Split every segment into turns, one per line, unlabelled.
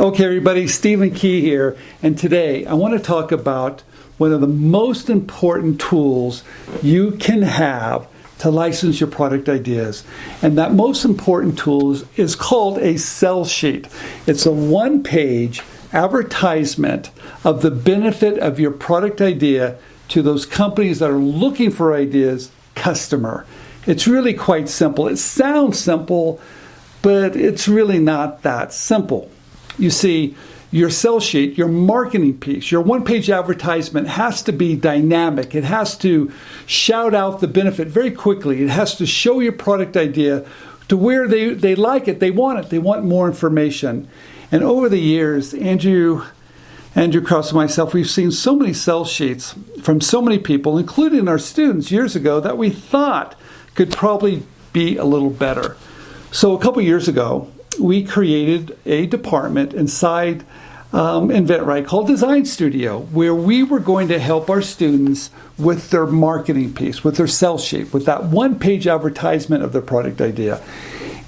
Okay, everybody, Stephen Key here, and today I want to talk about one of the most important tools you can have to license your product ideas. And that most important tool is, called a sell sheet. It's a one page advertisement of the benefit of your product idea to those companies that are looking for ideas, customer. It's really quite simple. It sounds simple, but it's really not that simple. You see, your sell sheet, your marketing piece, your one page advertisement has to be dynamic. It has to shout out the benefit very quickly. It has to show your product idea to where they, they like it, they want it, they want more information. And over the years, Andrew, Andrew Krauss and myself, we've seen so many sell sheets from so many people, including our students years ago, that we thought could probably be a little better. So a couple years ago, we created a department inside um, InventRight called Design Studio, where we were going to help our students with their marketing piece, with their sell sheet, with that one page advertisement of their product idea.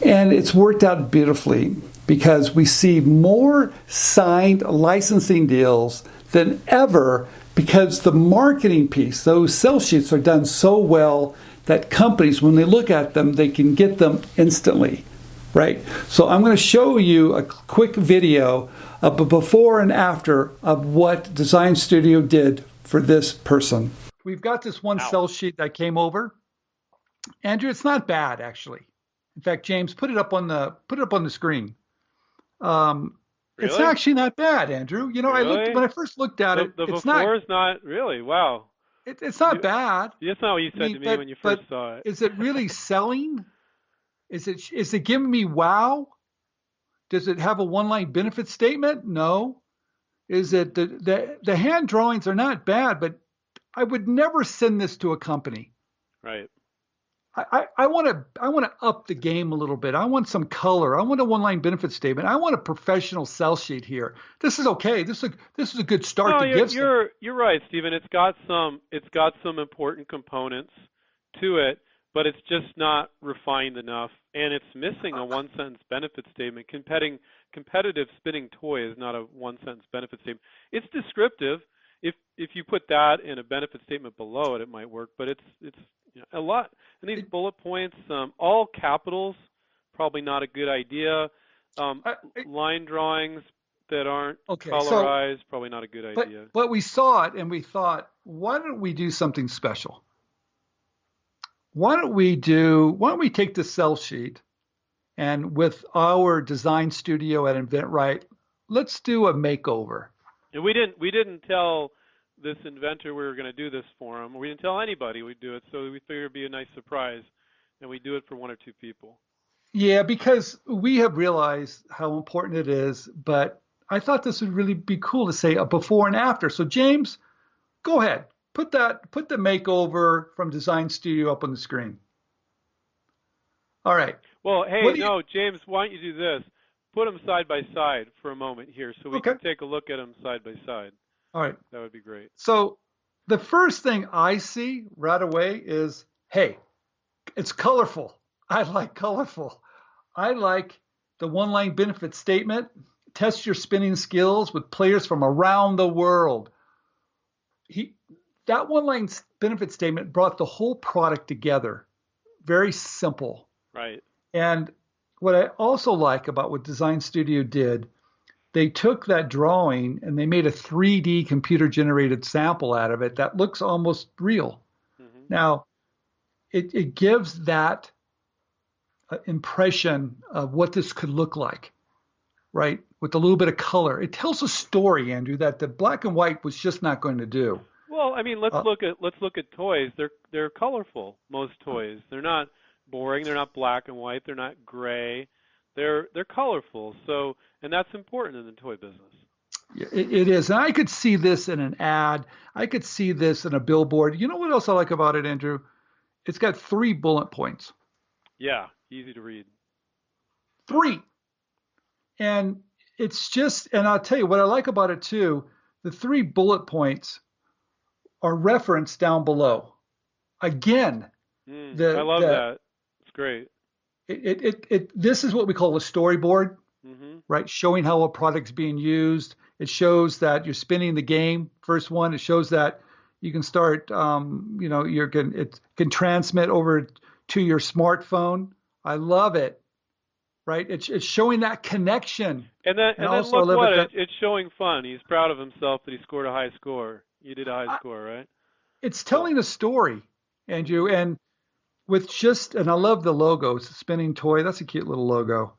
And it's worked out beautifully because we see more signed licensing deals than ever because the marketing piece, those sell sheets are done so well that companies, when they look at them, they can get them instantly right? So I'm going to show you a quick video of a before and after of what Design Studio did for this person. We've got this one Ow. sell sheet that came over. Andrew, it's not bad actually. In fact, James, put it up on the put it up on the screen. Um, really? It's actually not bad, Andrew. You know, really? I looked when I first looked at
the,
it.
The
it's
before
is
not really. Wow.
It, it's not you, bad.
That's not what you said I mean, to me but, when you first saw it.
Is it really selling? Is it is it giving me wow? Does it have a one-line benefit statement? No. Is it the, the the hand drawings are not bad, but I would never send this to a company.
Right.
I want to I want to up the game a little bit. I want some color. I want a one line benefit statement. I want a professional sell sheet here. This is okay. This is a, this is a good start
no,
to
you're,
give.
You're some. you're right, Stephen. It's got some it's got some important components to it but it's just not refined enough, and it's missing a one sentence benefit statement. Competing, competitive spinning toy is not a one sentence benefit statement. It's descriptive. If if you put that in a benefit statement below it, it might work. But it's it's you know, a lot. And these bullet points, um, all capitals, probably not a good idea. Um, I, I, line drawings that aren't okay, colorized, so, probably not a good idea.
But, but we saw it and we thought, why don't we do something special? Why don't we do, why don't we take the sell sheet and with our design studio at InventRight, let's do a makeover.
And we didn't, we didn't tell this inventor we were going to do this for him. We didn't tell anybody we'd do it, so we figured it'd be a nice surprise, and we do it for one or two people.
Yeah, because we have realized how important it is, but I thought this would really be cool to say a before and after. So James, go ahead put that put the makeover from Design Studio up on the screen. All right.
Well, hey, no. James, why don't you do this? Put them side by side for a moment here, so we okay. can take a look at them side by side.
All right.
That would be great.
So the first thing I see right away is, hey, it's colorful. I like colorful. I like the one-line benefit statement. Test your spinning skills with players from around the world. He that one line benefit statement brought the whole product together. Very simple.
Right.
And what I also like about what Design Studio did, they took that drawing and they made a 3D computer generated sample out of it that looks almost real. Mm-hmm. Now, it, it gives that uh, impression of what this could look like, right? With a little bit of color. It tells a story, Andrew, that the black and white was just not going to do.
Well, I mean, let's uh, look at let's look at toys. They're they're colorful. Most toys. They're not boring. They're not black and white. They're not gray. They're they're colorful. So, and that's important in the toy business.
It, it is, and I could see this in an ad. I could see this in a billboard. You know what else I like about it, Andrew? It's got three bullet points.
Yeah, easy to read.
Three, and it's just, and I'll tell you what I like about it too. The three bullet points are referenced down below. Again,
mm, the, I love the, that. It's great.
It, it, it, it, this is what we call a storyboard. Mm-hmm. right? Showing how a product's being used. It shows that you're spinning the game. First one, it shows that you can start, um, you know, you can it can transmit over to your smartphone. I love it. Right? It's it's showing that connection.
And then and, and then look what it, it's showing fun. He's proud of himself that he scored a high score. You did a high score, right?
It's telling a story, Andrew, and with just and I love the logo. It's a spinning toy. That's a cute little logo.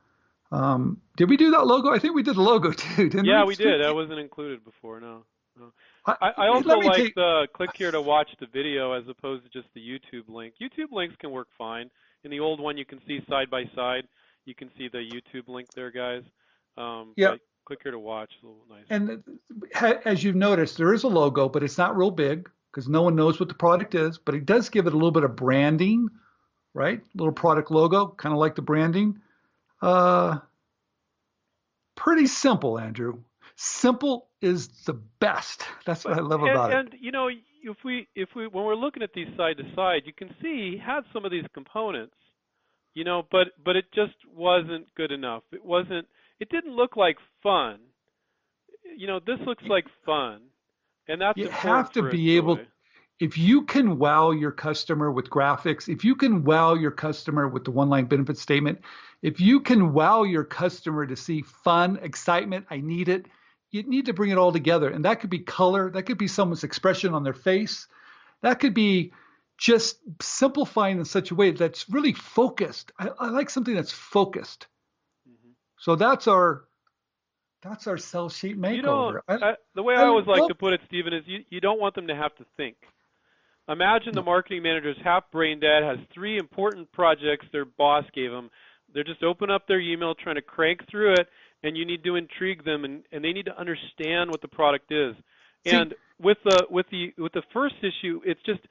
Um, did we do that logo? I think we did the logo too, didn't
yeah,
we?
Yeah, we did. That wasn't included before. No. no. I, I also like take... the click here to watch the video as opposed to just the YouTube link. YouTube links can work fine. In the old one, you can see side by side. You can see the YouTube link there, guys. Um,
yeah.
Click here to watch. a little nice.
And as you've noticed, there is a logo, but it's not real big because no one knows what the product is. But it does give it a little bit of branding, right? Little product logo, kind of like the branding. Uh, pretty simple, Andrew. Simple is the best. That's what I love about
and, it. And you know, if we if we when we're looking at these side to side, you can see he had some of these components, you know, but but it just wasn't good enough. It wasn't. It didn't look like fun. You know, this looks like fun, and that's
you have to be able. If you can wow your customer with graphics, if you can wow your customer with the one-line benefit statement, if you can wow your customer to see fun, excitement, I need it, you need to bring it all together. And that could be color, that could be someone's expression on their face, that could be just simplifying in such a way that's really focused. I, I like something that's focused. So that's our that's our sell sheet makeover. You know,
I, the way I, I always like to put it, Stephen, is you, you don't want them to have to think. Imagine the marketing manager is half brain dead, has three important projects their boss gave them. They're just open up their email, trying to crank through it, and you need to intrigue them and, and they need to understand what the product is. See, and with the with the with the first issue, it's just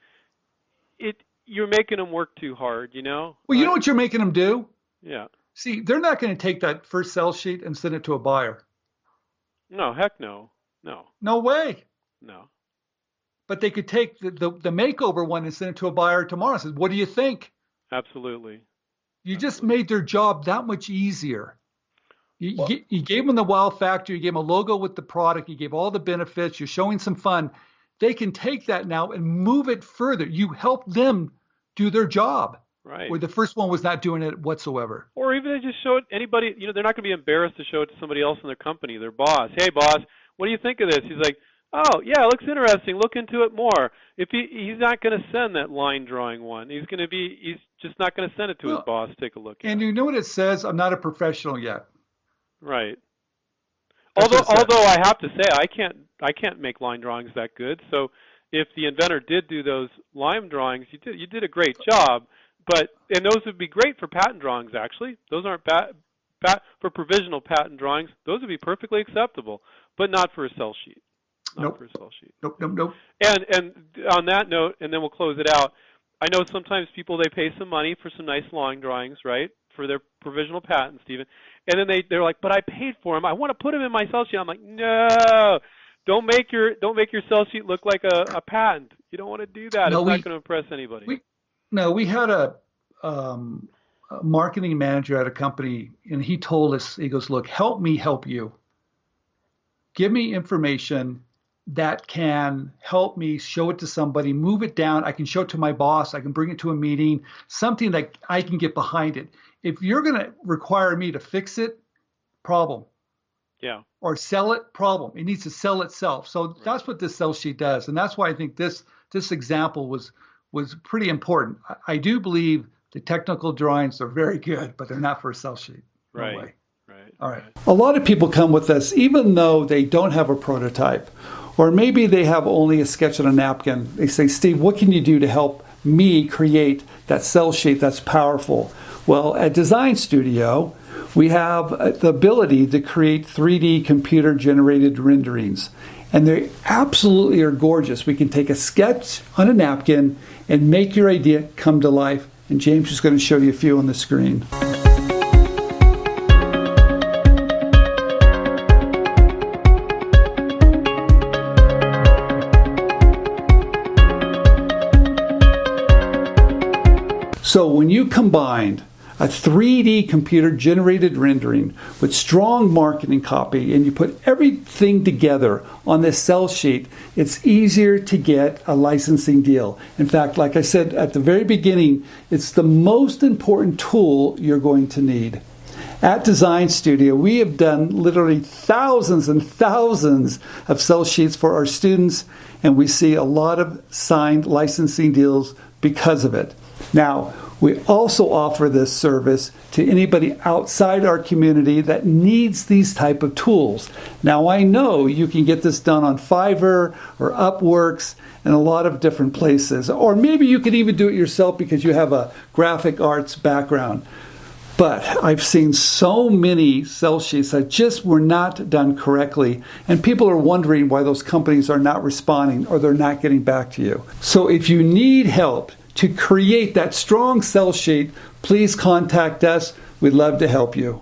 it you're making them work too hard, you know.
Well, you know what you're making them do?
Yeah.
See, they're not going to take that first sell sheet and send it to a buyer.
No, heck no, no.
No way.
No.
But they could take the, the, the makeover one and send it to a buyer tomorrow. And says, what do you think?
Absolutely.
You Absolutely. just made their job that much easier. You, well, you, gave them the wow factor. You gave them a logo with the product. You gave all the benefits. You're showing some fun. They can take that now and move it further. You help them do their job.
Right.
Where the first one was not doing it whatsoever.
Or even they just show it anybody. You know, they're not going to be embarrassed to show it to somebody else in their company, their boss. Hey, boss, what do you think of this? He's like, Oh, yeah, it looks interesting. Look into it more. If he he's not going to send that line drawing one, he's going to be he's just not going to send it to well, his boss. Take a look.
And
it.
you know what it says? I'm not a professional yet.
Right. That's although although I have to say I can't I can't make line drawings that good. So if the inventor did do those line drawings, you did you did a great job. But and those would be great for patent drawings actually. Those aren't bad pat, for provisional patent drawings. Those would be perfectly acceptable, but not for a sell sheet. Not
nope.
for a sell sheet.
Nope, nope, nope.
And and on that note, and then we'll close it out. I know sometimes people they pay some money for some nice long drawings, right? For their provisional patent, Stephen. And then they they're like, but I paid for them. I want to put them in my sell sheet. I'm like, no, don't make your don't make your sell sheet look like a, a patent. You don't want to do that. No, it's we, not going to impress anybody.
We, no, we had a, um, a marketing manager at a company, and he told us, he goes, look, help me help you. Give me information that can help me show it to somebody, move it down. I can show it to my boss. I can bring it to a meeting, something that I can get behind it if you're going to require me to fix it, problem.
Yeah.
Or sell it, problem. It needs to sell itself. So right. that's what this sell sheet does, and that's why I think this this example was was pretty important. I, I do believe the technical drawings are very good, but they're not for a sell sheet. No
right.
Way.
Right.
All right. A lot of people come with us, even though they don't have a prototype, or maybe they have only a sketch on a napkin. They say, Steve, what can you do to help me create that sell sheet that's powerful? Well, at Design Studio, we have uh, the ability to create 3D computer generated renderings. And they absolutely are gorgeous. We can take a sketch on a napkin and make your idea come to life. And James is going to show you a few on the screen. So when you combined a 3D computer generated rendering with strong marketing copy, and you put everything together on this sell sheet, it's easier to get a licensing deal. In fact, like I said at the very beginning, it's the most important tool you're going to need. At Design Studio, we have done literally thousands and thousands of sell sheets for our students, and we see a lot of signed licensing deals because of it. Now, we also offer this service to anybody outside our community that needs these type of tools. Now, I know you can get this done on Fiverr or Upworks and a lot of different places, or maybe you could even do it yourself because you have a graphic arts background. But I've seen so many sell sheets that just were not done correctly, and people are wondering why those companies are not responding or they're not getting back to you. So if you need help to create that strong sell sheet, please contact us. We'd love to help you.